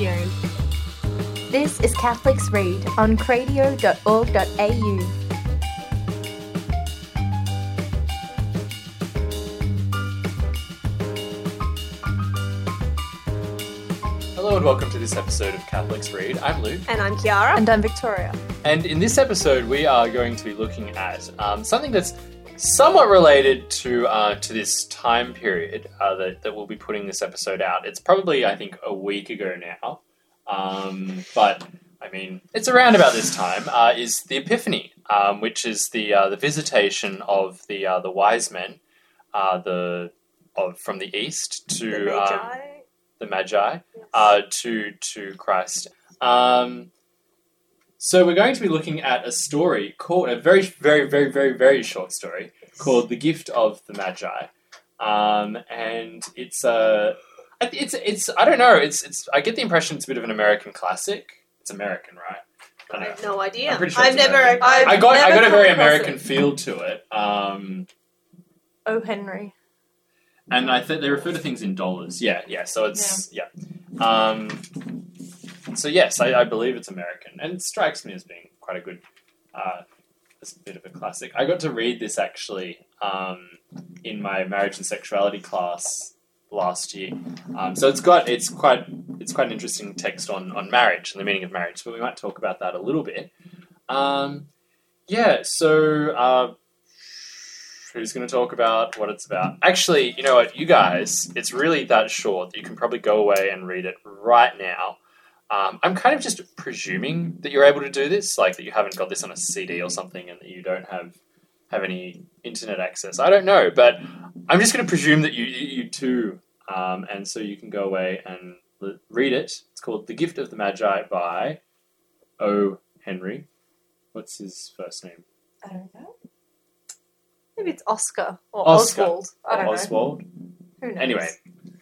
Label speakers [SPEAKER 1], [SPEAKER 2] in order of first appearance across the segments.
[SPEAKER 1] Radio. This is Catholics Read on cradio.org.au.
[SPEAKER 2] Hello and welcome to this episode of Catholics Read. I'm Luke,
[SPEAKER 3] And I'm Kiara.
[SPEAKER 4] And I'm Victoria.
[SPEAKER 2] and in this episode we are going to be looking at um, something that's somewhat related to uh, to this time period uh, that, that we'll be putting this episode out. It's probably I think a week ago now, um, but I mean it's around about this time. Uh, is the Epiphany, um, which is the uh, the visitation of the uh, the wise men, uh, the of from the east to
[SPEAKER 3] the
[SPEAKER 2] um,
[SPEAKER 3] Magi.
[SPEAKER 2] the Magi uh, to to Christ. Um, so we're going to be looking at a story called a very very very very very short story called "The Gift of the Magi," um, and it's a uh, it's it's I don't know it's it's I get the impression it's a bit of an American classic. It's American, right? I
[SPEAKER 3] I have no idea.
[SPEAKER 2] I'm pretty sure
[SPEAKER 3] I've never.
[SPEAKER 2] American.
[SPEAKER 3] I've
[SPEAKER 2] I got I got a very American
[SPEAKER 3] it.
[SPEAKER 2] feel to it. Um,
[SPEAKER 4] Oh, Henry.
[SPEAKER 2] and I think they refer to things in dollars. Yeah, yeah. So it's yeah. Um, so yes, I, I believe it's American, and it strikes me as being quite a good, uh, as a bit of a classic. I got to read this actually um, in my marriage and sexuality class last year. Um, so it's got it's quite it's quite an interesting text on on marriage and the meaning of marriage. But we might talk about that a little bit. Um, yeah. So. Uh, Who's going to talk about what it's about? Actually, you know what, you guys, it's really that short that you can probably go away and read it right now. Um, I'm kind of just presuming that you're able to do this, like that you haven't got this on a CD or something, and that you don't have have any internet access. I don't know, but I'm just going to presume that you you, you too, um, and so you can go away and l- read it. It's called "The Gift of the Magi" by O. Henry. What's his first name?
[SPEAKER 4] I don't know. Maybe it's Oscar or
[SPEAKER 2] Oscar.
[SPEAKER 4] Oswald. I don't know.
[SPEAKER 2] Oswald.
[SPEAKER 4] Who knows?
[SPEAKER 2] Anyway,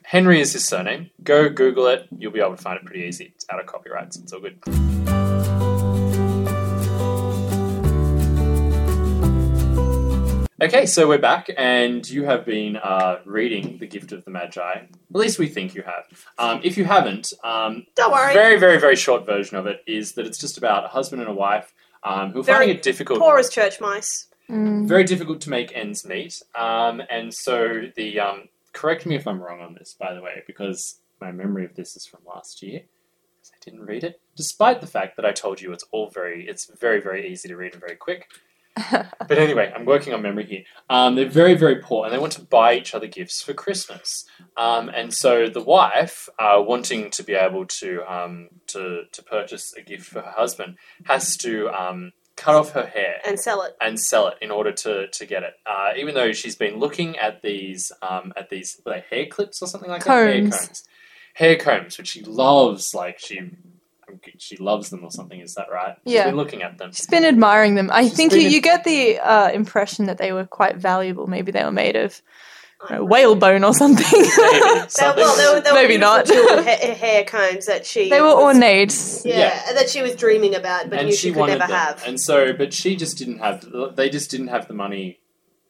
[SPEAKER 2] Henry is his surname. Go Google it. You'll be able to find it pretty easy. It's out of copyright, so it's all good. Okay, so we're back, and you have been uh, reading The Gift of the Magi. At least we think you have. Um, if you haven't, um,
[SPEAKER 3] Don't worry.
[SPEAKER 2] very, very, very short version of it is that it's just about a husband and a wife um, who are
[SPEAKER 3] Very
[SPEAKER 2] finding it difficult
[SPEAKER 3] Poor as church mice.
[SPEAKER 4] Mm.
[SPEAKER 2] very difficult to make ends meet. Um, and so the um, correct me if I'm wrong on this, by the way, because my memory of this is from last year. Because I didn't read it, despite the fact that I told you it's all very, it's very, very easy to read and very quick. But anyway, I'm working on memory here. Um, they're very, very poor, and they want to buy each other gifts for Christmas. Um, and so the wife, uh, wanting to be able to um, to to purchase a gift for her husband, has to um, cut off her hair
[SPEAKER 3] And sell it.
[SPEAKER 2] and sell it in order to, to get it. Uh, even though she's been looking at these um, at these they, hair clips or something like that, hair
[SPEAKER 4] Combs.
[SPEAKER 2] combs, hair combs, which she loves. Like she she loves them or something. Is that right? She's
[SPEAKER 4] Yeah.
[SPEAKER 2] been looking at them.
[SPEAKER 4] She's been admiring them. I
[SPEAKER 2] She's
[SPEAKER 4] think you, you get the uh, impression that they were quite valuable. Maybe they were made of know, whalebone or something.
[SPEAKER 2] Maybe something.
[SPEAKER 3] well, they were, they were
[SPEAKER 4] Maybe
[SPEAKER 3] beautiful
[SPEAKER 4] not.
[SPEAKER 3] jeweled ha- hair combs that she.
[SPEAKER 4] they were
[SPEAKER 3] was-
[SPEAKER 4] ornate.
[SPEAKER 3] Yeah,
[SPEAKER 2] Yeah.
[SPEAKER 3] that she was dreaming about, but
[SPEAKER 2] and
[SPEAKER 3] knew
[SPEAKER 2] she
[SPEAKER 3] she could never
[SPEAKER 2] them.
[SPEAKER 3] have.
[SPEAKER 2] And so, but she just didn't have. They just didn't have the money,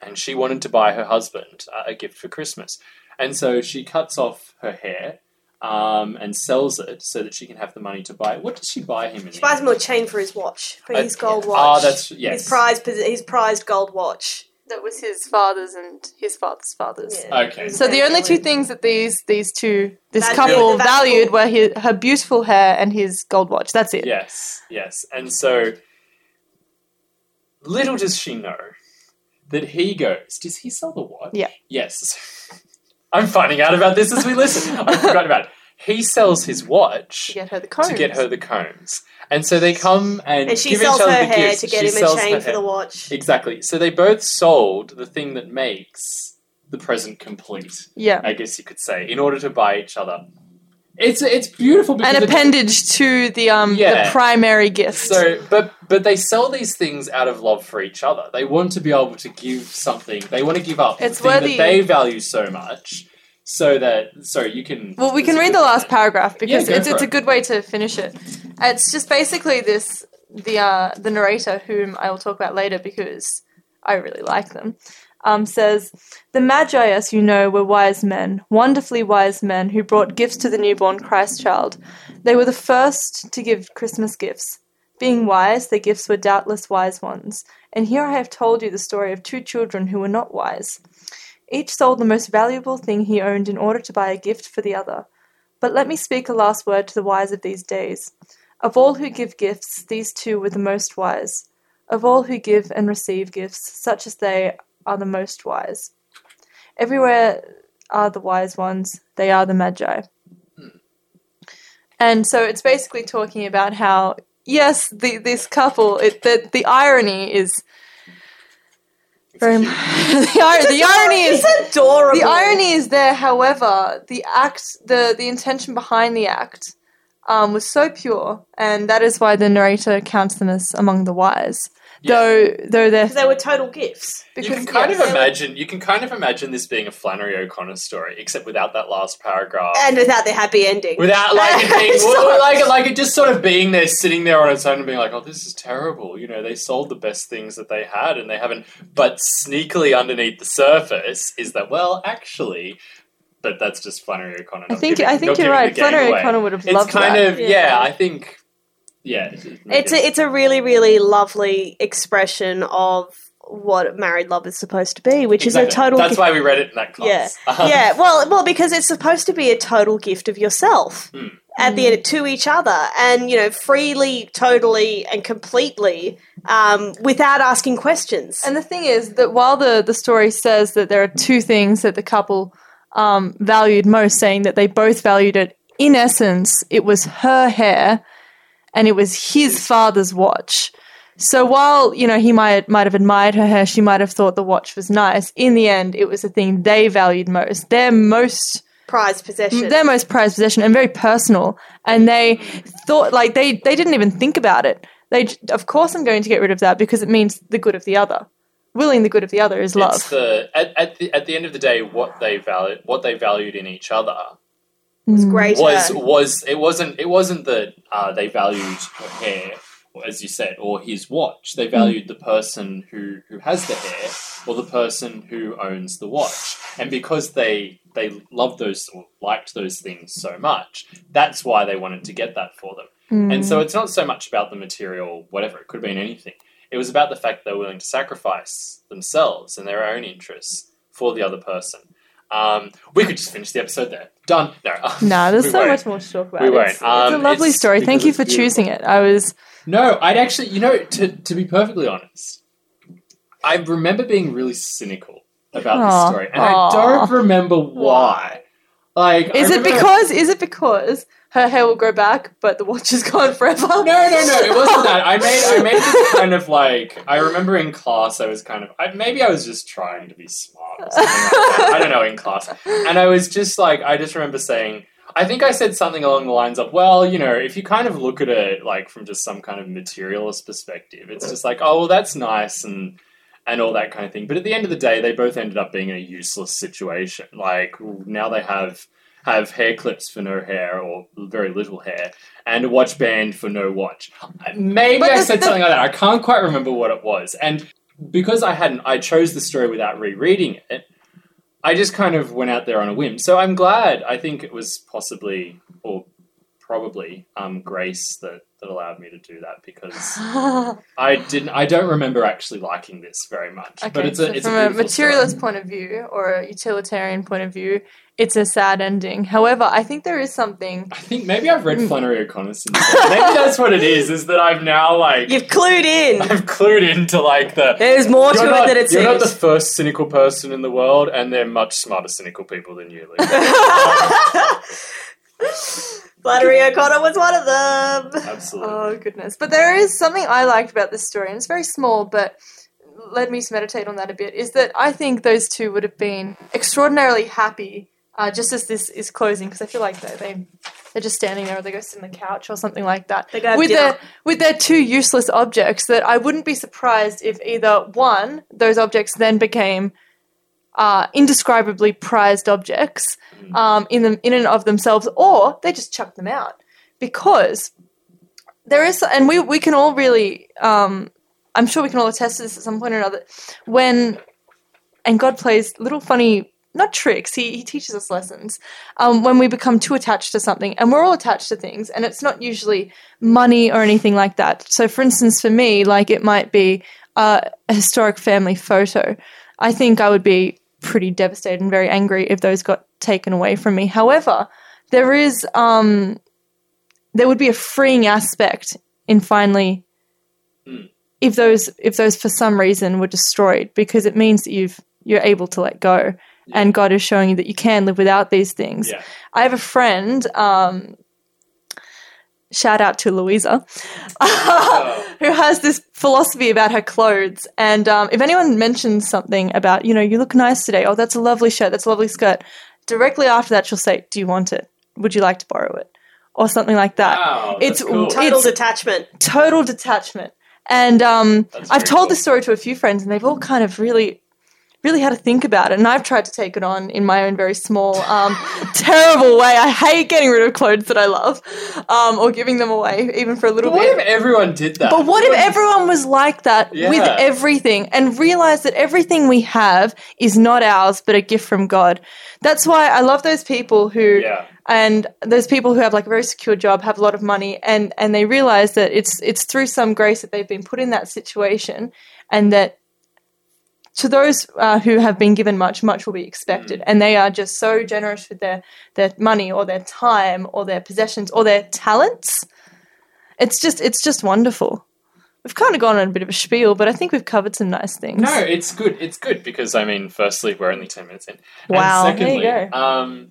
[SPEAKER 2] and she wanted to buy her husband uh, a gift for Christmas. And so she cuts off her hair um, and sells it so that she can have the money to buy. What does she buy him? In
[SPEAKER 3] She
[SPEAKER 2] the
[SPEAKER 3] buys
[SPEAKER 2] end?
[SPEAKER 3] him a chain for his watch, for
[SPEAKER 2] Uh,
[SPEAKER 3] his gold
[SPEAKER 2] yeah.
[SPEAKER 3] watch.
[SPEAKER 2] Ah, that's- yes.
[SPEAKER 3] His prized, his prized gold watch.
[SPEAKER 4] That was his father's and his father's father's.
[SPEAKER 3] Yeah.
[SPEAKER 2] Okay.
[SPEAKER 4] So the only two things that these these two this
[SPEAKER 3] Value-
[SPEAKER 4] couple valued
[SPEAKER 3] valuable-
[SPEAKER 4] were his, her beautiful hair and his gold watch. That's it.
[SPEAKER 2] Yes, yes. And so little does she know that he goes, Does he sell the watch?
[SPEAKER 4] Yeah.
[SPEAKER 2] Yes. I'm finding out about this as we listen. I forgot about it. He sells his watch
[SPEAKER 4] To get her the combs.
[SPEAKER 2] to get her the combs. And so they come and,
[SPEAKER 3] And she
[SPEAKER 2] give
[SPEAKER 3] sells
[SPEAKER 2] each other
[SPEAKER 3] her
[SPEAKER 2] the
[SPEAKER 3] hair
[SPEAKER 2] gifts.
[SPEAKER 3] to get
[SPEAKER 2] She
[SPEAKER 3] him a
[SPEAKER 2] sells
[SPEAKER 3] chain
[SPEAKER 2] her
[SPEAKER 3] for the watch.
[SPEAKER 2] Exactly. So they both sold the thing that makes the present complete,
[SPEAKER 4] Yeah.
[SPEAKER 2] I guess you could say, in order to buy each other. It's it's beautiful because
[SPEAKER 4] An appendage to the um
[SPEAKER 2] Yeah.
[SPEAKER 4] the primary gift.
[SPEAKER 2] So, but but they sell these things out of love for each other. They want to be able to give something. They want to give up
[SPEAKER 4] It's
[SPEAKER 2] the thing
[SPEAKER 4] worthy-
[SPEAKER 2] that they value so much, so that so you can.
[SPEAKER 4] Well, we can read the last paragraph because
[SPEAKER 2] Yeah,
[SPEAKER 4] it's it's a good way to finish it. It's just basically this the uh, the narrator whom I will talk about later because I really like them. um, says, The Magi, as you know, were wise men, wonderfully wise men who brought gifts to the newborn Christ child. They were the first to give Christmas gifts. Being wise, their gifts were doubtless wise ones. And here I have told you the story of two children who were not wise. Each sold the most valuable thing he owned in order to buy a gift for the other. But let me speak a last word to the wise of these days. Of all who give gifts, these two were the most wise. Of all who give and receive gifts, such as they are the most wise. Everywhere are the wise ones, they are the magi. And so it's basically talking about how, yes, the, this couple, it, the, the irony is very much. the, the irony is
[SPEAKER 3] adorable.
[SPEAKER 4] the irony is there, however, the act, the the intention behind the act, um, was so pure, and that is why the narrator counts them as among the wise. Though, though they're
[SPEAKER 3] they were total gifts.
[SPEAKER 2] You
[SPEAKER 4] because
[SPEAKER 2] can kind
[SPEAKER 3] yes,
[SPEAKER 2] of
[SPEAKER 3] they were-
[SPEAKER 2] imagine. You can kind of imagine this being a Flannery O'Connor story, except without that last paragraph.
[SPEAKER 3] And without the happy ending.
[SPEAKER 2] Without like it being well, like like it just sort of being there, sitting there on its own, and being like, "Oh, this is terrible." You know, they sold the best things that they had, and they haven't. But sneakily underneath the surface is that, well, actually, but that's just Flannery O'Connor.
[SPEAKER 4] I think
[SPEAKER 2] giving-
[SPEAKER 4] I think you're right. Flannery
[SPEAKER 2] away.
[SPEAKER 4] O'Connor would have loved It's
[SPEAKER 2] kind
[SPEAKER 4] that.
[SPEAKER 2] of yeah.
[SPEAKER 3] Yeah.
[SPEAKER 2] I think yeah.
[SPEAKER 3] It's a, it's a really, really lovely expression of what married love is supposed to be, which is a total
[SPEAKER 2] That's
[SPEAKER 3] gift.
[SPEAKER 2] why we read it in that
[SPEAKER 3] Yeah,
[SPEAKER 2] class. Um,
[SPEAKER 3] yeah. Well, well, because it's supposed to be a total gift of yourself
[SPEAKER 2] Hmm.
[SPEAKER 3] at the end to each other, and you know, freely, totally, and completely, um, without asking questions.
[SPEAKER 4] And the thing is that while the, the story says that there are two things that the couple um, valued most, saying that they both valued it, in essence, it was her hair and it was his father's watch. So while, you know, he might might have admired her hair, she might have thought the watch was nice, in the end it was the thing they valued most. Their most
[SPEAKER 3] prized possession.
[SPEAKER 4] their most prized possession and very personal. And they thought like they they didn't even think about it. They of course I'm going to get rid of that because it means the good of the other. Willing the good of the other is love.
[SPEAKER 2] It's the at, at the at the end of the day, what they valued what they valued in each other
[SPEAKER 3] was greater.
[SPEAKER 2] was was it wasn't it wasn't that uh, they valued her hair, as you said, or his watch. They valued the person who who has the hair, or the person who owns the watch. And because they they loved those or liked those things so much, that's why they wanted to get that for them.
[SPEAKER 4] Mm.
[SPEAKER 2] And so it's not so much about the material, whatever, it could have been anything. It was about the fact they were willing to sacrifice themselves and their own interests for the other person. Um, we could just finish the episode there. Done. No.
[SPEAKER 4] No, there's so
[SPEAKER 2] won't.
[SPEAKER 4] much more to talk about.
[SPEAKER 2] We won't.
[SPEAKER 4] It's, it's
[SPEAKER 2] Um,
[SPEAKER 4] a lovely
[SPEAKER 2] it's
[SPEAKER 4] story. Thank you for choosing it. I was
[SPEAKER 2] No, I'd actually, you know, to, to be perfectly honest, I remember being really cynical about
[SPEAKER 4] Aw.
[SPEAKER 2] this story, and
[SPEAKER 4] Aw.
[SPEAKER 2] I don't remember why. Like,
[SPEAKER 4] Is it because is it because her hair will grow back but the watch is gone forever?
[SPEAKER 2] No, no, no. It wasn't that. I made, I made this kind of like. I remember in class, I was kind of. I, maybe I was just trying to be smart. Like. I don't know in class, and I was just like, I just remember saying. I think I said something along the lines of, well, you know, if you kind of look at it like from just some kind of materialist perspective, it's just like, oh, well, that's nice and and all that kind of thing. But at the end of the day, they both ended up being in a useless situation. Like now they have have hair clips for no hair or very little hair, and a watch band for no watch. Maybe
[SPEAKER 4] But
[SPEAKER 2] I said
[SPEAKER 4] the-
[SPEAKER 2] something like that. I can't quite remember what it was, and because I hadn't, I chose the story without rereading it. I just kind of went out there on a whim. So I'm glad. I think it was possibly or probably um, grace that, that allowed me to do that because I didn't. I don't remember actually liking this very much.
[SPEAKER 4] Okay,
[SPEAKER 2] but it's
[SPEAKER 4] so
[SPEAKER 2] a it's
[SPEAKER 4] from
[SPEAKER 2] a,
[SPEAKER 4] a, materialist
[SPEAKER 2] story.
[SPEAKER 4] point of view or a utilitarian point of view, it's a sad ending. However, I think there is something.
[SPEAKER 2] I think maybe I've read hmm. Flannery O'Connor since. maybe that's what it is. Is that I've now like
[SPEAKER 3] You've clued in.
[SPEAKER 2] I've clued into like the.
[SPEAKER 3] There's more to
[SPEAKER 2] You're
[SPEAKER 3] it than it seems.
[SPEAKER 2] you're not the first cynical person in the world, and they're much smarter cynical people than you.
[SPEAKER 3] Flannery O'Connor was one of them.
[SPEAKER 2] Absolutely.
[SPEAKER 4] Oh goodness! But there is something I liked about this story, and it's very small, but led me to meditate on that a bit. Is that I think those two would have been extraordinarily happy uh, just as this is closing, because I feel like they they they're just standing there, or they go sit on the couch or something like that.
[SPEAKER 3] They go
[SPEAKER 4] with
[SPEAKER 3] dinner.
[SPEAKER 4] their with their two useless objects that I wouldn't be surprised if either one those objects then became uh, indescribably prized objects um, in them in and of themselves, or they just chuck them out because there is, and we we can all really, um, I'm sure we can all attest to this at some point or another. When and God plays little funny not tricks. He he teaches us lessons um, when we become too attached to something, and we're all attached to things, and it's not usually money or anything like that. So, for instance, for me, like it might be uh, a historic family photo. I think I would be pretty devastated and very angry if those got taken away from me. However, there is um, there would be a freeing aspect in finally if those if those for some reason were destroyed because it means that you've you're able to let go and God is showing you that you can live without these things.
[SPEAKER 2] Yeah.
[SPEAKER 4] I have a friend um, shout out to Louisa who has this philosophy about her clothes and um, if anyone mentions something about you know you look nice today oh that's a lovely shirt that's a lovely skirt directly after that she'll say do you want it would you like to borrow it or something like that
[SPEAKER 2] Wow,
[SPEAKER 4] it's
[SPEAKER 2] cool.
[SPEAKER 3] Total
[SPEAKER 4] it's
[SPEAKER 3] detachment.
[SPEAKER 4] total detachment and um, I've told
[SPEAKER 2] cool.
[SPEAKER 4] this story to a few friends and they've all kind of really really had to think about it and I've tried to take it on in my own very small um, terrible way I hate getting rid of clothes that I love um, or giving them away even for a little
[SPEAKER 2] But what
[SPEAKER 4] bit
[SPEAKER 2] if everyone did that?
[SPEAKER 4] but what if everyone was like that with everything and realized that everything we have is not ours but a gift from God? That's why I love those people who
[SPEAKER 2] Yeah.
[SPEAKER 4] and those people who have like a very secure job, have a lot of money and and they realize that it's it's through some grace that they've been put in that situation and that to those uh, who have been given much, much will be expected, and they are just so generous with their their money or their time or their possessions or their talents. It's just it's just wonderful. We've kind of gone on a bit of a spiel, but I think we've covered some nice things.
[SPEAKER 2] No, it's good. It's good because I mean, firstly, we're only ten minutes in.
[SPEAKER 4] Wow,
[SPEAKER 2] And
[SPEAKER 4] there you go.
[SPEAKER 2] um,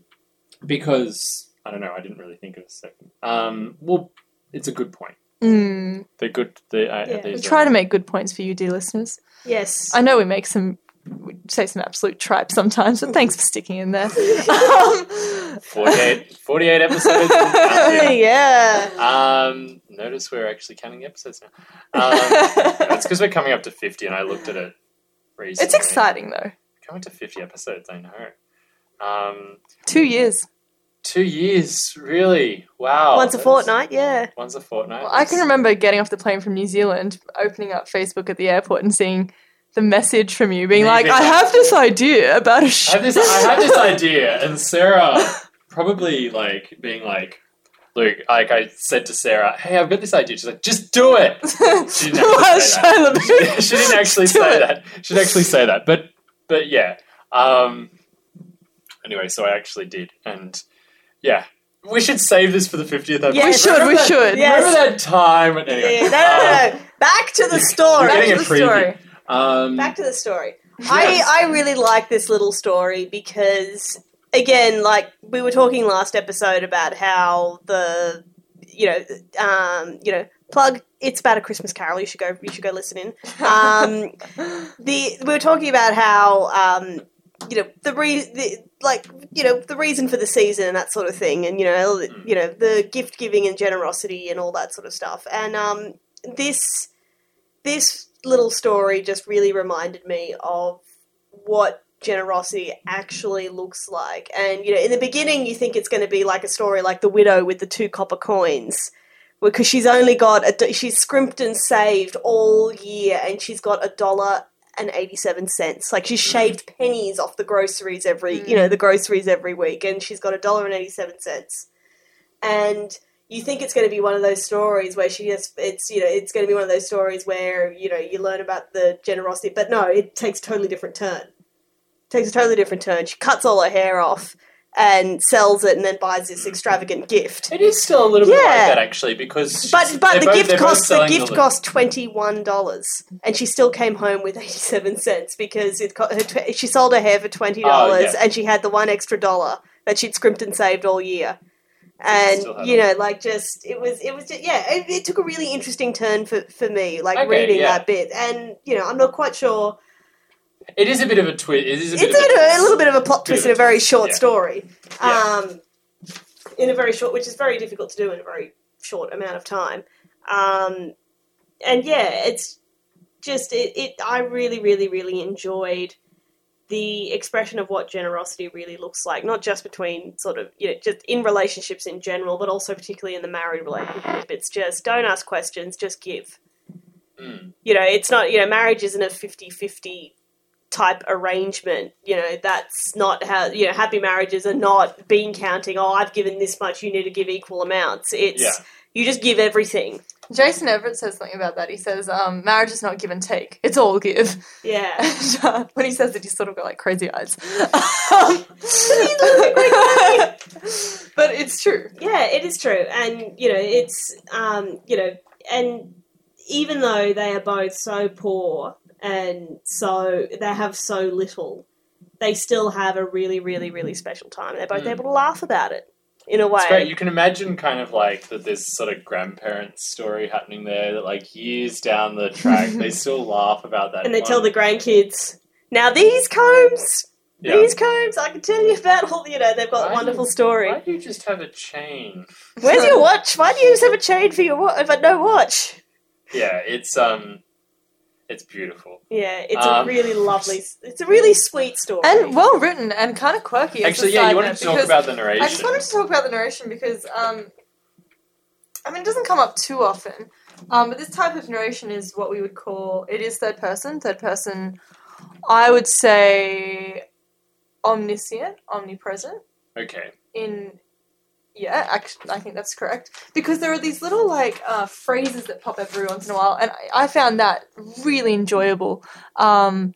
[SPEAKER 2] because I don't know, I didn't really think of a second. Um, well, it's a good point.
[SPEAKER 4] Mm.
[SPEAKER 2] They're good. They, uh,
[SPEAKER 3] Yeah.
[SPEAKER 4] We try to make good points for you, dear listeners.
[SPEAKER 3] Yes.
[SPEAKER 4] I know we make some, we say some absolute tripe sometimes, but thanks for sticking in there. Um,
[SPEAKER 2] 48, 48 episodes.
[SPEAKER 3] Yeah.
[SPEAKER 2] Um, notice we're actually counting episodes now. Um, that's because we're coming up to 50, and I looked at it recently.
[SPEAKER 4] it's exciting though.
[SPEAKER 2] Coming to 50 episodes, I know. Um,
[SPEAKER 4] Two years.
[SPEAKER 2] Two years, really? Wow.
[SPEAKER 3] Once a fortnight, yeah.
[SPEAKER 2] Once a fortnight.
[SPEAKER 4] Well, I can remember getting off the plane from New Zealand, opening up Facebook at the airport, and seeing the message from you being like, "I have this idea about a show."
[SPEAKER 2] had this. I had this idea, and Sarah probably like being like, "Luke," like I said to Sarah, "Hey, I've got this idea." She's like, "Just do it." She didn't actually say that.
[SPEAKER 4] LaBeouf.
[SPEAKER 2] she didn't actually say
[SPEAKER 4] it.
[SPEAKER 2] that. She didn't actually say that. But but yeah. Um. Anyway, so I actually did, and yeah, we should save this for the fiftieth episode.
[SPEAKER 3] Yeah,
[SPEAKER 4] We should,
[SPEAKER 2] Remember
[SPEAKER 4] we
[SPEAKER 2] that-
[SPEAKER 4] should.
[SPEAKER 3] Yes.
[SPEAKER 2] Remember that time? Anyway,
[SPEAKER 3] Yeah, no, no, no. Back to the story.
[SPEAKER 2] getting
[SPEAKER 4] Back
[SPEAKER 2] a
[SPEAKER 4] to the
[SPEAKER 2] preview.
[SPEAKER 4] story.
[SPEAKER 2] Um,
[SPEAKER 3] Back to the story.
[SPEAKER 2] Yes.
[SPEAKER 3] I, I really like this little story because, again, like we were talking last episode about how the, you know, um, you know, plug. It's about a Christmas Carol. You should go. You should go listen in. Um, the we were talking about how, um, you know, the, re- the like, you know, the reason for the season and that sort of thing, and you know, you know, the gift giving and generosity and all that sort of stuff. And um, this this little story just really reminded me of what generosity actually looks like. And you know, in the beginning, you think it's going to be like a story like the widow with the two copper coins, because she's only got a she's scrimped and saved all year, and she's got a dollar and eighty seven cents. Like she's mm. shaved pennies off the groceries every you know mm. the groceries every week, and she's got a dollar and eighty seven cents. And you think it's going to be one of those stories where she just it's you know it's going to be one of those stories where you know you learn about the generosity but no it takes a totally different turn. Takes a totally different turn. She cuts all her hair off and sells it and then buys this extravagant gift
[SPEAKER 2] It is still a little bit like
[SPEAKER 3] Yeah.
[SPEAKER 2] that actually because
[SPEAKER 3] but but
[SPEAKER 2] they're
[SPEAKER 3] the
[SPEAKER 2] both-
[SPEAKER 3] gift
[SPEAKER 2] they're both
[SPEAKER 3] cost the
[SPEAKER 2] selling
[SPEAKER 3] gift cost twenty one dollars, and she still came home with eighty seven cents because it co- her tw- she sold her hair for twenty dollars,
[SPEAKER 2] Oh, yeah.
[SPEAKER 3] and she had the one extra dollar that she'd scrimped and saved all year. And
[SPEAKER 2] Still had
[SPEAKER 3] you know, like just it was it was just, yeah, it, it took a really interesting turn for for me, like
[SPEAKER 2] Okay,
[SPEAKER 3] reading
[SPEAKER 2] yeah.
[SPEAKER 3] that bit, and you know, I'm not quite sure.
[SPEAKER 2] It is a bit of a twist. It is a bit
[SPEAKER 3] a,
[SPEAKER 2] of a,
[SPEAKER 3] a,
[SPEAKER 2] twist.
[SPEAKER 3] little bit of a plot twist
[SPEAKER 2] a
[SPEAKER 3] in a very short
[SPEAKER 2] yeah.
[SPEAKER 3] story.
[SPEAKER 2] Yeah.
[SPEAKER 3] Um, in a very short, which is very difficult to do in a very short amount of time. Um, and yeah, it's just it, it. I really, really, really enjoyed the expression of what generosity really looks like, not just between sort of you know just in relationships in general, but also particularly in the married relationship. It's just don't ask questions, just give
[SPEAKER 2] Mm.
[SPEAKER 3] you know, it's not, you know, marriage isn't a 50 50 type arrangement. You know, that's not how you know happy marriages are not bean counting. Oh, I've given this much, you need to give equal amounts. It's
[SPEAKER 2] Yeah.
[SPEAKER 3] you just give everything.
[SPEAKER 4] Jason Evert says something about that. He says, um, "Marriage is not give and take; it's all give."
[SPEAKER 3] Yeah.
[SPEAKER 4] And, uh, when he says it, he's sort of got like crazy eyes. But it's true.
[SPEAKER 3] Yeah, it is true, and you know, it's um, you know, and even though they are both so poor and so they have so little, they still have a really, really, really special time. They're both
[SPEAKER 2] Mm.
[SPEAKER 3] able to laugh about it in a way.
[SPEAKER 2] It's great. You can imagine kind of like that this sort of grandparent story happening there that like years down the track they still laugh about that.
[SPEAKER 3] and they
[SPEAKER 2] one.
[SPEAKER 3] tell the grandkids, now these combs,
[SPEAKER 2] Yeah.
[SPEAKER 3] these combs, I can tell you about all. You know, they've got
[SPEAKER 2] Why
[SPEAKER 3] a wonderful
[SPEAKER 2] do-
[SPEAKER 3] story.
[SPEAKER 2] Why do you just have a chain?
[SPEAKER 3] Where's your watch? Why do you just have a chain for your watch? But no watch.
[SPEAKER 2] Yeah, it's um it's beautiful.
[SPEAKER 3] Yeah, it's
[SPEAKER 2] Um,
[SPEAKER 3] a really lovely. It's a really sweet story.
[SPEAKER 4] And well written and kind of quirky.
[SPEAKER 2] Actually, yeah, you wanted to talk about the narration.
[SPEAKER 4] I just wanted to talk about the narration because, um, I mean, it doesn't come up too often. Um, but this type of narration is what we would call it is third person. Third person, I would say, omniscient, omnipresent.
[SPEAKER 2] Okay.
[SPEAKER 4] In yeah, actually, I think that's correct because there are these little like uh, phrases that pop every once in a while, and I, I found that really enjoyable. Um,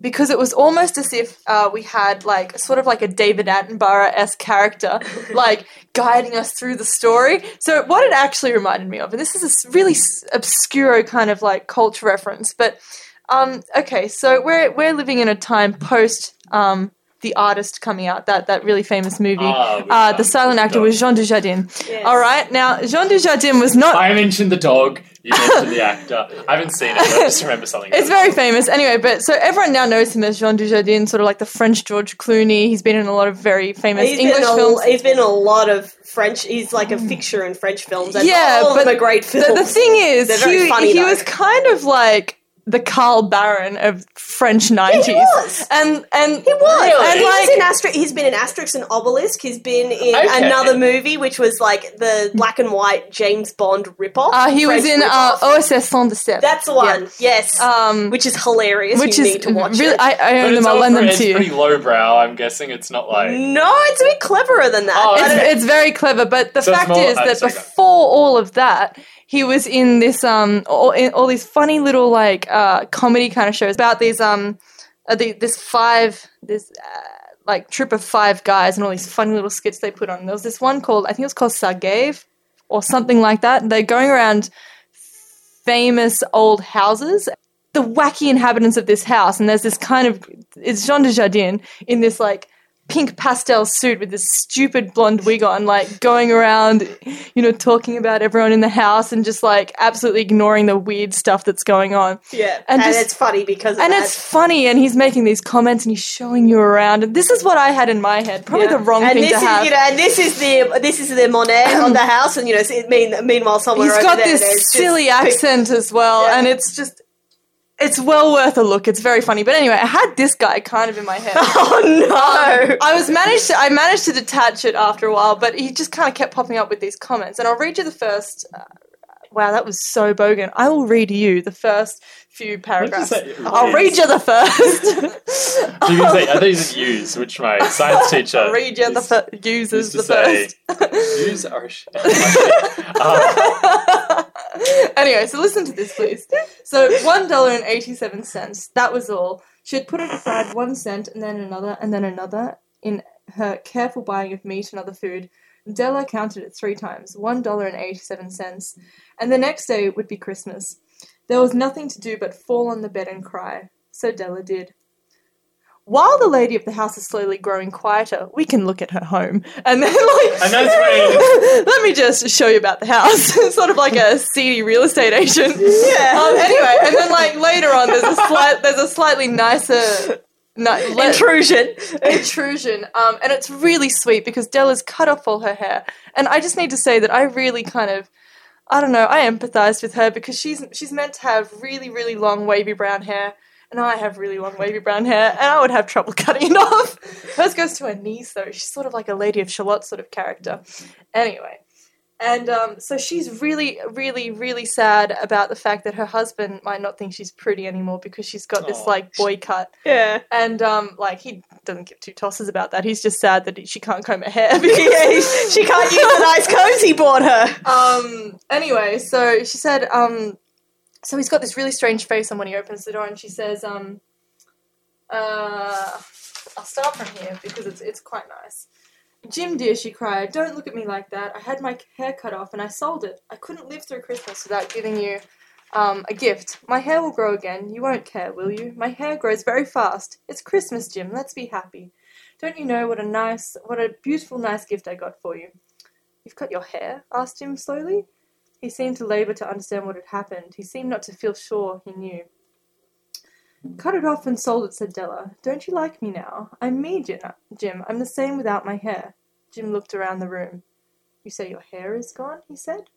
[SPEAKER 4] because it was almost as if uh, we had like sort of like a David Attenborough esque character, like guiding us through the story. So what it actually reminded me of, and this is a really s- obscure kind of like culture reference, but um, okay, so we're we're living in a time post um, the artist coming out, that that really famous movie.
[SPEAKER 2] Ah,
[SPEAKER 4] uh, the silent actor
[SPEAKER 2] dog.
[SPEAKER 4] was Jean Dujardin.
[SPEAKER 3] Yes.
[SPEAKER 4] All right, now Jean Dujardin was not
[SPEAKER 2] I mentioned the dog. You mentioned the actor. I haven't seen it. But I just remember something.
[SPEAKER 4] It's very
[SPEAKER 2] it.
[SPEAKER 4] famous. Anyway, but so everyone now knows him as Jean Dujardin, sort of like the French George Clooney. He's been in a lot of very famous
[SPEAKER 3] He's
[SPEAKER 4] English
[SPEAKER 3] been, in
[SPEAKER 4] films.
[SPEAKER 3] a, he's been in a lot of French. He's like a fixture in French films. And
[SPEAKER 4] Yeah,
[SPEAKER 3] all
[SPEAKER 4] but
[SPEAKER 3] them are great
[SPEAKER 4] The,
[SPEAKER 3] films.
[SPEAKER 4] the thing is,
[SPEAKER 3] They're very
[SPEAKER 4] he,
[SPEAKER 3] funny,
[SPEAKER 4] he was kind of like the Carl Barron of French nineties,
[SPEAKER 3] was.
[SPEAKER 4] and and
[SPEAKER 3] He was.
[SPEAKER 2] Really?
[SPEAKER 3] He was
[SPEAKER 4] like
[SPEAKER 3] in Aster- he's been in Asterix and Obelix. He's been in
[SPEAKER 2] Okay.
[SPEAKER 3] another movie, which was like the black and white James Bond ripoff.
[SPEAKER 4] uh, he was
[SPEAKER 3] French
[SPEAKER 4] in uh,
[SPEAKER 3] ripoff.
[SPEAKER 4] OSS 117.
[SPEAKER 3] That's the one. Yes.
[SPEAKER 4] Um,
[SPEAKER 3] which is hilarious.
[SPEAKER 4] which
[SPEAKER 3] you
[SPEAKER 4] is
[SPEAKER 3] need to watch
[SPEAKER 4] really.
[SPEAKER 3] it.
[SPEAKER 4] I, I
[SPEAKER 2] But
[SPEAKER 4] own
[SPEAKER 2] it's
[SPEAKER 4] them. I'll lend them
[SPEAKER 2] pretty-
[SPEAKER 4] to
[SPEAKER 2] It's
[SPEAKER 4] you.
[SPEAKER 2] pretty lowbrow. I'm guessing it's not like.
[SPEAKER 3] no, it's a bit cleverer than that.
[SPEAKER 2] Oh,
[SPEAKER 3] I
[SPEAKER 4] it's, it's very clever, but the
[SPEAKER 2] So
[SPEAKER 4] fact
[SPEAKER 2] more-
[SPEAKER 4] is
[SPEAKER 2] uh,
[SPEAKER 4] that
[SPEAKER 2] sorry, go.
[SPEAKER 4] before all of that, he was in this um all, all these funny little like uh comedy kind of shows about these um uh, the, this five this uh, like trip of five guys and all these funny little skits they put on. There was this one called I think it was called Sagave or something like that. They're going around famous old houses. The wacky inhabitants of this house, and there's this kind of it's Jean Dujardin in this like pink pastel suit with this stupid blonde wig on, like going around, you know, talking about everyone in the house and just like absolutely ignoring the weird stuff that's going on.
[SPEAKER 3] yeah,
[SPEAKER 4] and
[SPEAKER 3] and,
[SPEAKER 4] just-
[SPEAKER 3] it's funny because of
[SPEAKER 4] And
[SPEAKER 3] that.
[SPEAKER 4] it's funny, and he's making these comments and he's showing you around. And this is what I had in my head. Probably
[SPEAKER 3] Yeah.
[SPEAKER 4] the wrong
[SPEAKER 3] and
[SPEAKER 4] thing
[SPEAKER 3] this
[SPEAKER 4] to
[SPEAKER 3] is,
[SPEAKER 4] have.
[SPEAKER 3] You know, and this is the this is the Monet on the house, and you know, mean, meanwhile somewhere
[SPEAKER 4] He's
[SPEAKER 3] over
[SPEAKER 4] got
[SPEAKER 3] there,
[SPEAKER 4] this silly accent as well,
[SPEAKER 3] Yeah.
[SPEAKER 4] and it's just. It's well worth a look. It's very funny. But anyway, I had this guy kind of in my head.
[SPEAKER 3] Oh no!
[SPEAKER 4] I was managed to I managed to detach it after a while, but he just kind of kept popping up with these comments. And I'll read you the first. Uh, wow, that was so bogan. I will read you the first few paragraphs. I'll read you the first.
[SPEAKER 2] You can say, I think it's use, which my science teacher.
[SPEAKER 4] I'll read you the fir-
[SPEAKER 2] to
[SPEAKER 4] the
[SPEAKER 2] say,
[SPEAKER 4] first.
[SPEAKER 2] Use are um,
[SPEAKER 4] anyway, so listen to this, please. So one dollar and eighty-seven cents. That was all. She had put it aside one cent, and then another, and then another in her careful buying of meat and other food. Della counted it three times. One dollar and eighty-seven cents, and the next day would be Christmas. There was nothing to do but fall on the bed and cry. So Della did. While the lady of the house is slowly growing quieter, we can look at her home. And then, like,
[SPEAKER 2] And that's when-
[SPEAKER 4] let me just show you about the house. sort of like a seedy real estate agent.
[SPEAKER 3] Yeah.
[SPEAKER 4] Um, anyway, and then like later on, there's a slight, there's a slightly nicer. ni- le-
[SPEAKER 3] Intrusion.
[SPEAKER 4] intrusion um, and it's really sweet because Della's cut off all her hair and I just need to say that I really kind of I don't know I empathized with her because she's she's meant to have really really long wavy brown hair and I have really long wavy brown hair and I would have trouble cutting it off. Hers goes to her knees though. She's sort of like a Lady of Shalott sort of character. Anyway And um, so she's really, really, really sad about the fact that her husband might not think she's pretty anymore because she's got this
[SPEAKER 2] Aw.
[SPEAKER 4] like boy cut.
[SPEAKER 3] Yeah.
[SPEAKER 4] And um, like he doesn't give two tosses about that. He's just sad that she can't comb her hair. Because,
[SPEAKER 3] yeah, she can't use the nice combs he bought her.
[SPEAKER 4] um. Anyway, so she said. Um. So he's got this really strange face on when he opens the door, and she says. Um. Uh. I'll start from here because it's it's quite nice. Jim, dear, she cried, don't look at me like that. I had my hair cut off and I sold it. I couldn't live through Christmas without giving you um, a gift. My hair will grow again. You won't care, will you? My hair grows very fast. It's Christmas, Jim. Let's be happy. Don't you know what a nice, what a beautiful, nice gift I got for you? You've cut your hair? asked Jim slowly. He seemed to labour to understand what had happened. He seemed not to feel sure he knew. Cut it off and sold it, said Della. Don't you like me now? I'm me, Jim. Jim. I'm the same without my hair. Jim looked around the room. You say your hair is gone? he said.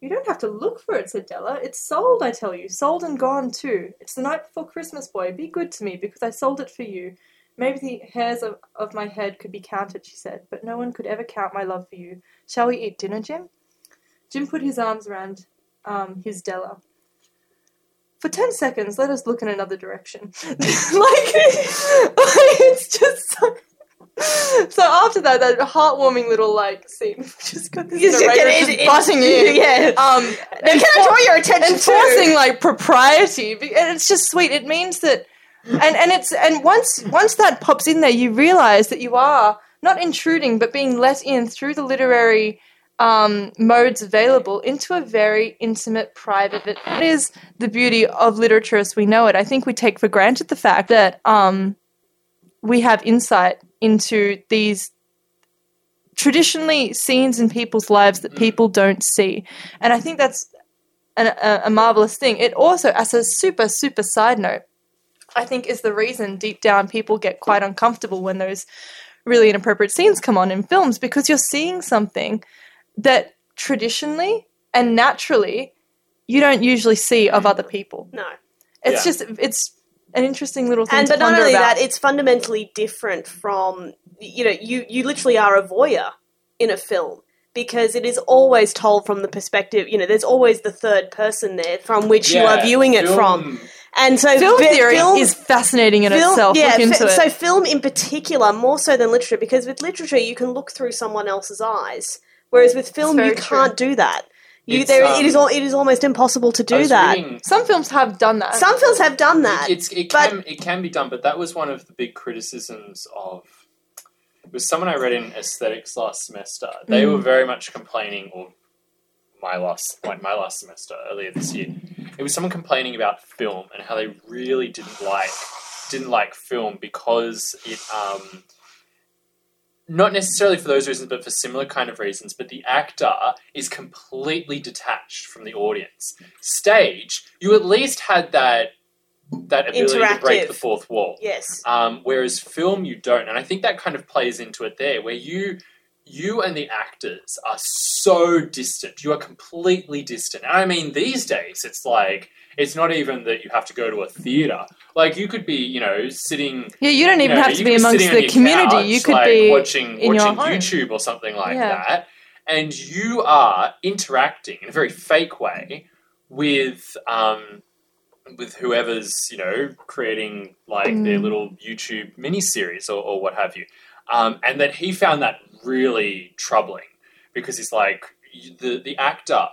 [SPEAKER 4] You don't have to look for it, said Della. It's sold, I tell you. Sold and gone, too. It's the night before Christmas, boy. Be good to me, because I sold it for you. Maybe the hairs of, of my head could be counted, she said, but no one could ever count my love for you. Shall we eat dinner, Jim? Jim put his arms around um, his Della. For ten seconds, let us look in another direction. like, it's just so. So after that, that heartwarming little like scene, just got this narrator
[SPEAKER 3] get
[SPEAKER 4] just
[SPEAKER 3] it- it-
[SPEAKER 4] butting in.
[SPEAKER 3] yeah.
[SPEAKER 4] Um,
[SPEAKER 3] Now, can I draw your attention
[SPEAKER 4] enforcing
[SPEAKER 3] to?
[SPEAKER 4] like propriety and it's just sweet it means that and and it's and once once that pops in there you realize that you are not intruding but being let in through the literary um, modes available into a very intimate private that is the beauty of literature as we know it. I think we take for granted the fact that um, we have insight into these traditionally scenes in people's lives that people don't see. And i think that's an, a, a marvelous thing. It also, as a super, super side note, I think is the reason deep down people get quite uncomfortable when those really inappropriate scenes come on in films because you're seeing something that traditionally and naturally you don't usually see of other people.
[SPEAKER 3] No.
[SPEAKER 4] It's
[SPEAKER 2] Yeah.
[SPEAKER 4] just, it's an interesting little thing
[SPEAKER 3] And
[SPEAKER 4] to
[SPEAKER 3] but not only
[SPEAKER 4] about.
[SPEAKER 3] that, it's fundamentally different from you know, you you literally are a voyeur in a film because it is always told from the perspective, you know, there's always the third person there from which you are
[SPEAKER 2] Yeah,
[SPEAKER 3] viewing it
[SPEAKER 2] film-
[SPEAKER 3] from. And so
[SPEAKER 4] film
[SPEAKER 3] vi-
[SPEAKER 4] theory
[SPEAKER 3] film-
[SPEAKER 4] is fascinating in
[SPEAKER 3] film-
[SPEAKER 4] itself.
[SPEAKER 3] Yeah,
[SPEAKER 4] Look into
[SPEAKER 3] fi-
[SPEAKER 4] it.
[SPEAKER 3] so film in particular, more so than literature, because with literature you can look through someone else's eyes, whereas with film you can't do that. You,
[SPEAKER 2] It's,
[SPEAKER 3] there,
[SPEAKER 2] um,
[SPEAKER 3] it is all, it is almost impossible to do that.
[SPEAKER 2] reading-
[SPEAKER 4] Some films have done that.
[SPEAKER 3] Some films have done that.
[SPEAKER 2] It's it
[SPEAKER 3] but-
[SPEAKER 2] can it can be done, but that was one of the big criticisms of. It was someone I read in aesthetics last semester. They
[SPEAKER 3] Mm.
[SPEAKER 2] were very much complaining, or my last like my last semester earlier this year. It was someone complaining about film and how they really didn't like didn't like film because it um not necessarily for those reasons, but for similar kind of reasons. But the actor is completely detached from the audience. Stage, you at least had that that ability to break the fourth wall.
[SPEAKER 3] yes.
[SPEAKER 2] Um, whereas film, you don't, and I think that kind of plays into it there, where you you and the actors are so distant. You are completely distant. And I mean, these days, it's like it's not even that you have to go to a theater. Like you could be, you know, sitting.
[SPEAKER 4] yeah, you don't
[SPEAKER 2] you
[SPEAKER 4] even
[SPEAKER 2] know,
[SPEAKER 4] have to be amongst the community.
[SPEAKER 2] couch,
[SPEAKER 4] you could
[SPEAKER 2] like,
[SPEAKER 4] be
[SPEAKER 2] watching
[SPEAKER 4] in your
[SPEAKER 2] watching. YouTube or something like
[SPEAKER 4] Yeah.
[SPEAKER 2] that, and you are interacting in a very fake way with um, with whoever's you know creating like their
[SPEAKER 4] Mm.
[SPEAKER 2] little YouTube mini series or, or what have you, um, and that he found that really troubling because he's like the the actor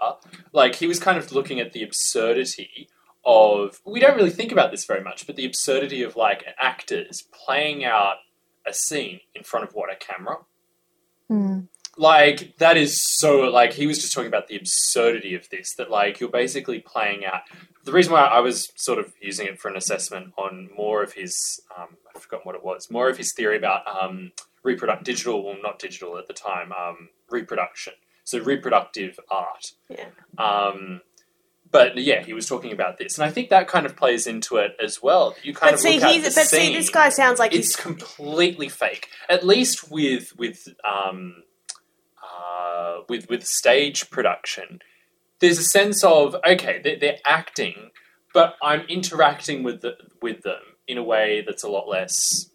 [SPEAKER 2] like he was kind of looking at the absurdity of we don't really think about this very much, but the absurdity of like actors playing out a scene in front of what a camera
[SPEAKER 4] Hmm.
[SPEAKER 2] like that is so like he was just talking about the absurdity of this that like you're basically playing out the reason why i was sort of using it for an assessment on more of his um, i've forgotten what it was more of his theory about um, reproduct digital well not digital at the time um, reproduction so reproductive art
[SPEAKER 3] Yeah.
[SPEAKER 2] um, but yeah he was talking about this. And i think that kind of plays into it as well. You kind
[SPEAKER 3] But
[SPEAKER 2] of
[SPEAKER 3] see,
[SPEAKER 2] look at
[SPEAKER 3] he's, but see, this guy sounds like
[SPEAKER 2] it's
[SPEAKER 3] he's
[SPEAKER 2] completely fake. At least with with um, uh, with with stage production, there's a sense of okay, they're, they're acting, but I'm interacting with the, with them in a way that's a lot less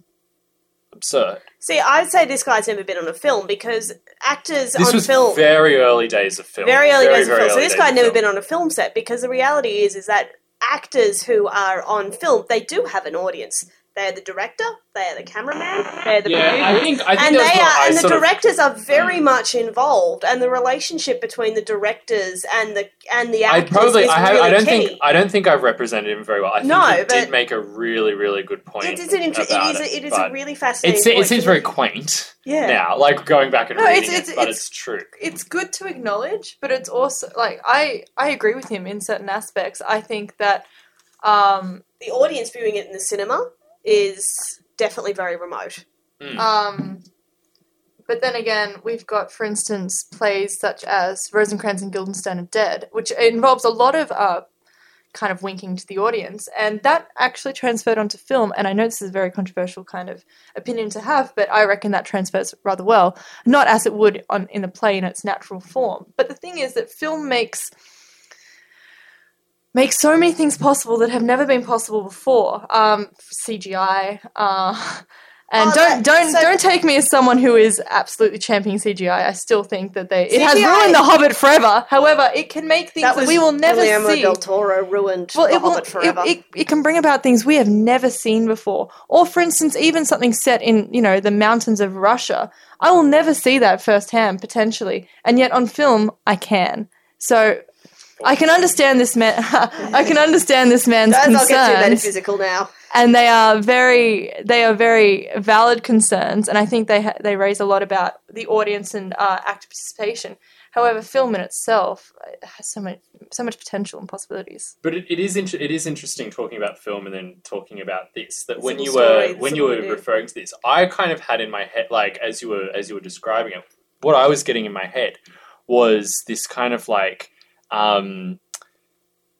[SPEAKER 2] absurd.
[SPEAKER 3] See, I'd say this guy's never been on a film because actors
[SPEAKER 2] This
[SPEAKER 3] on
[SPEAKER 2] was
[SPEAKER 3] film
[SPEAKER 2] very early days of film.
[SPEAKER 3] very early days of film. So this guy never
[SPEAKER 2] film.
[SPEAKER 3] been on a film set because the reality is is that actors who are on film they do have an audience. They're the director, they're the cameraman, they're the
[SPEAKER 2] Yeah, I think I think
[SPEAKER 3] and they are, and the
[SPEAKER 2] sort of-
[SPEAKER 3] directors are very
[SPEAKER 2] Mm.
[SPEAKER 3] much involved, and the relationship between the directors and the and the
[SPEAKER 2] I
[SPEAKER 3] actors
[SPEAKER 2] probably
[SPEAKER 3] is
[SPEAKER 2] I have
[SPEAKER 3] really
[SPEAKER 2] I don't
[SPEAKER 3] key.
[SPEAKER 2] think I don't think I've represented him very well. I think
[SPEAKER 3] No,
[SPEAKER 2] he
[SPEAKER 3] but-
[SPEAKER 2] did make a really really good point.
[SPEAKER 3] it is an inter- it, it is a really fascinating.
[SPEAKER 2] It's, it seems very quaint
[SPEAKER 3] yeah.
[SPEAKER 2] now, like going back and
[SPEAKER 4] No,
[SPEAKER 2] reading
[SPEAKER 4] it's-
[SPEAKER 2] it, but
[SPEAKER 4] it's-
[SPEAKER 2] it's true.
[SPEAKER 4] it's good to acknowledge, but it's also like I I agree with him in certain aspects. I think that um,
[SPEAKER 3] The audience viewing it in the cinema is definitely very remote.
[SPEAKER 4] um, but then again, we've got, for instance, plays such as Rosencrantz and Guildenstern are Dead, which involves a lot of uh, kind of winking to the audience, and that actually transferred onto film. And I know this is a very controversial kind of opinion to have, but I reckon that transfers rather well, not as it would on in the play in its natural form. But the thing is that film makes makes so many things possible that have never been possible before. Um, CGI, uh, and
[SPEAKER 3] Oh,
[SPEAKER 4] don't don't
[SPEAKER 3] so-
[SPEAKER 4] don't take me as someone who is absolutely championing CGI. I still think that they it has ruined The Hobbit forever. However, it can make things
[SPEAKER 3] That
[SPEAKER 4] that, we will never
[SPEAKER 3] Guillermo
[SPEAKER 4] see.
[SPEAKER 3] del Toro ruined
[SPEAKER 4] Well,
[SPEAKER 3] The
[SPEAKER 4] it, will,
[SPEAKER 3] Hobbit forever.
[SPEAKER 4] it, it, it can bring about things we have never seen before. Or, for instance, even something set in, you know, the mountains of Russia. I will never see that firsthand, potentially. And yet on film, I can. So I can understand this man. I can understand this man's
[SPEAKER 3] Guys, I'll get too metaphysical now.
[SPEAKER 4] and they are very, they are very valid concerns. And I think they ha- they raise a lot about the audience and uh, actor participation. However, film in itself uh, has so much, so much potential and possibilities.
[SPEAKER 2] But it, it is inter- it is interesting talking about film and then talking about this. That
[SPEAKER 3] It's
[SPEAKER 2] when you
[SPEAKER 3] little
[SPEAKER 2] were when you were
[SPEAKER 3] we
[SPEAKER 2] referring to this, I kind of had in my head like as you were as you were describing it, what I was getting in my head was this kind of like um,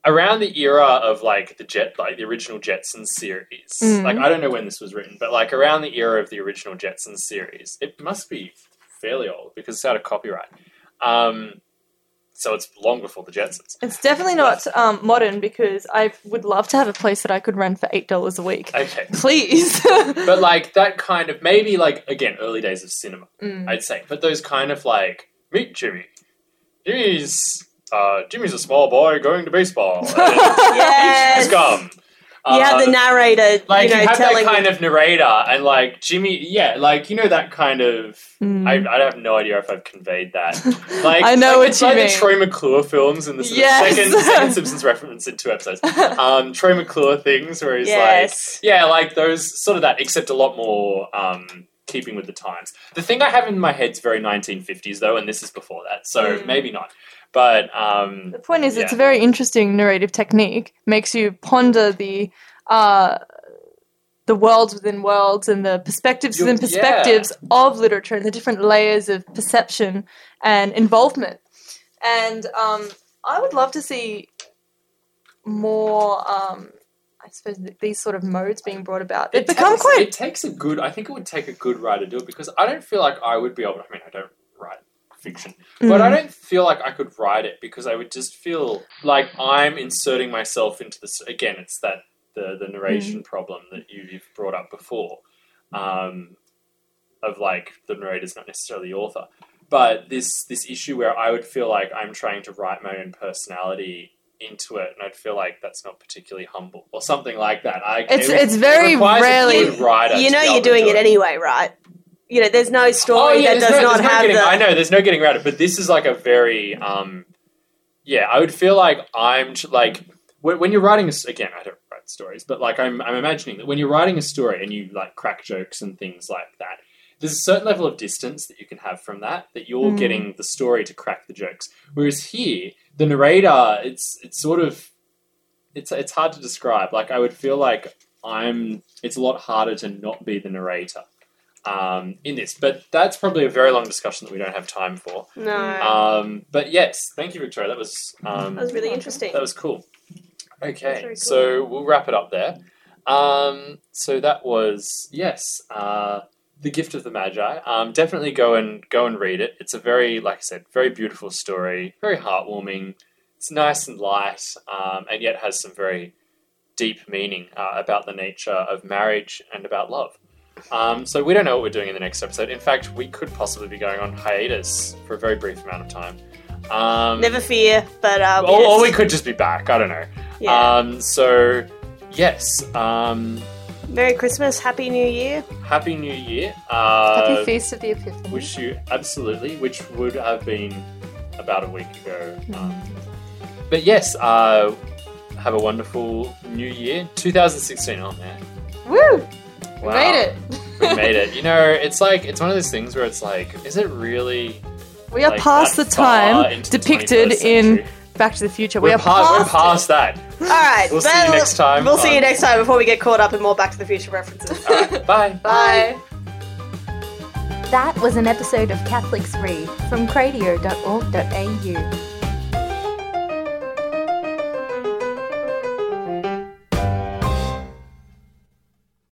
[SPEAKER 2] around the era of like the jet like the original Jetsons series.
[SPEAKER 4] Mm.
[SPEAKER 2] Like I don't know when this was written, but like around the era of the original Jetsons series, it must be fairly old because it's out of copyright. Um, so it's long before the Jetsons.
[SPEAKER 4] It's definitely not um, modern because I would love to have a place that I could rent for eight dollars a week.
[SPEAKER 2] Okay.
[SPEAKER 4] Please.
[SPEAKER 2] but like that kind of maybe like again early days of cinema
[SPEAKER 4] Mm.
[SPEAKER 2] i'd say but those kind of like meet jimmy jimmy's uh jimmy's a small boy going to baseball and
[SPEAKER 3] Yes.
[SPEAKER 2] he's gum
[SPEAKER 3] You have the narrator,
[SPEAKER 2] like
[SPEAKER 3] you know,
[SPEAKER 2] you have that kind of narrator and like jimmy yeah like you know that kind of
[SPEAKER 4] Mm.
[SPEAKER 2] I, I have no idea if I've conveyed that. Like
[SPEAKER 4] I know
[SPEAKER 2] like,
[SPEAKER 4] what
[SPEAKER 2] it's like
[SPEAKER 4] mean.
[SPEAKER 2] the Troy McClure films in the sort of
[SPEAKER 4] Yes.
[SPEAKER 2] second, second Simpsons reference in two episodes. Um, Troy McClure things where he's
[SPEAKER 3] Yes.
[SPEAKER 2] like, yeah, like those sort of that, except a lot more um, keeping with the times. The thing I have in my head is very 1950s though, and this is before that, so
[SPEAKER 4] Mm.
[SPEAKER 2] maybe not. But um,
[SPEAKER 4] the point is, it's a very interesting narrative technique. Makes you ponder the uh, the worlds within worlds and the perspectives
[SPEAKER 2] You-
[SPEAKER 4] within
[SPEAKER 2] yeah.
[SPEAKER 4] perspectives of literature and the different layers of perception and involvement. And um, I would love to see more. Um, I suppose th- these sort of modes being brought about.
[SPEAKER 2] It
[SPEAKER 4] become
[SPEAKER 2] takes,
[SPEAKER 4] quite
[SPEAKER 2] It takes a good. I think it would take a good writer to do it because I don't feel like I would be able. I mean, I don't write fiction, but I
[SPEAKER 4] Mm.
[SPEAKER 2] don't feel like I could write it because I would just feel like I'm inserting myself into this. Again, it's that the the narration problem that you, you've brought up before, um, of like the narrator's not necessarily the author, but this this issue where I would feel like I'm trying to write my own personality into it, and I'd feel like that's not particularly humble or something like that. I,
[SPEAKER 4] It's-
[SPEAKER 2] it-
[SPEAKER 4] it's very
[SPEAKER 2] it requires a
[SPEAKER 4] rarely-
[SPEAKER 2] good writer
[SPEAKER 3] you know you're doing
[SPEAKER 2] do
[SPEAKER 3] it anyway, right? You know, there's no story that
[SPEAKER 2] Oh, there's
[SPEAKER 3] does
[SPEAKER 2] no-
[SPEAKER 3] not
[SPEAKER 2] no
[SPEAKER 3] have
[SPEAKER 2] getting,
[SPEAKER 3] the.
[SPEAKER 2] I know there's no getting around it, but this is like a very, um, yeah. I would feel like I'm like when, when you're writing a again. I don't write stories, but like I'm, I'm imagining that when you're writing a story and you like crack jokes and things like that, there's a certain level of distance that you can have from that. That you're
[SPEAKER 4] Mm.
[SPEAKER 2] getting the story to crack the jokes, whereas here the narrator, it's it's sort of it's it's hard to describe. Like I would feel like I'm. It's a lot harder to not be the narrator um, in this, but that's probably a very long discussion that we don't have time for.
[SPEAKER 3] no,
[SPEAKER 2] Um, but yes, thank you, Victoria. That was um,
[SPEAKER 3] that was really interesting.
[SPEAKER 2] that was cool. Okay,
[SPEAKER 3] very cool.
[SPEAKER 2] so we'll wrap it up there. Um, so that was yes, uh, the gift of the Magi. Um, definitely go and go and read it. It's a very, like I said, very beautiful story, very heartwarming. It's nice and light, um, and yet has some very deep meaning uh, about the nature of marriage and about love. Um, so we don't know what we're doing in the next episode. In fact, we could possibly be going on hiatus for a very brief amount of time. Um,
[SPEAKER 3] Never fear, but um,
[SPEAKER 2] or, or we could just be back. I don't know.
[SPEAKER 3] Yeah.
[SPEAKER 2] Um, so yes. Um,
[SPEAKER 3] Merry Christmas, Happy New Year.
[SPEAKER 2] happy New Year. Uh,
[SPEAKER 4] Happy Feast of the Epiphany.
[SPEAKER 2] Wish you absolutely, which would have been about a week ago. Um, but yes, uh, have a wonderful New Year, 2016. Oh man,
[SPEAKER 4] Woo! We
[SPEAKER 2] Wow.
[SPEAKER 4] made it.
[SPEAKER 2] we made it. You know, it's like it's one of those things where it's like, is it really?
[SPEAKER 4] We are
[SPEAKER 2] like,
[SPEAKER 4] past the time
[SPEAKER 2] into the
[SPEAKER 4] depicted in? Back to the Future.
[SPEAKER 2] We're,
[SPEAKER 4] we are
[SPEAKER 2] past, we're
[SPEAKER 4] past,
[SPEAKER 2] past that.
[SPEAKER 3] All right.
[SPEAKER 2] We'll see you next time
[SPEAKER 3] We'll see you next time before we get caught up in more Back to the Future references.
[SPEAKER 2] All right, bye.
[SPEAKER 4] Bye.
[SPEAKER 1] That was an episode of Catholics Read from cradio.org.au.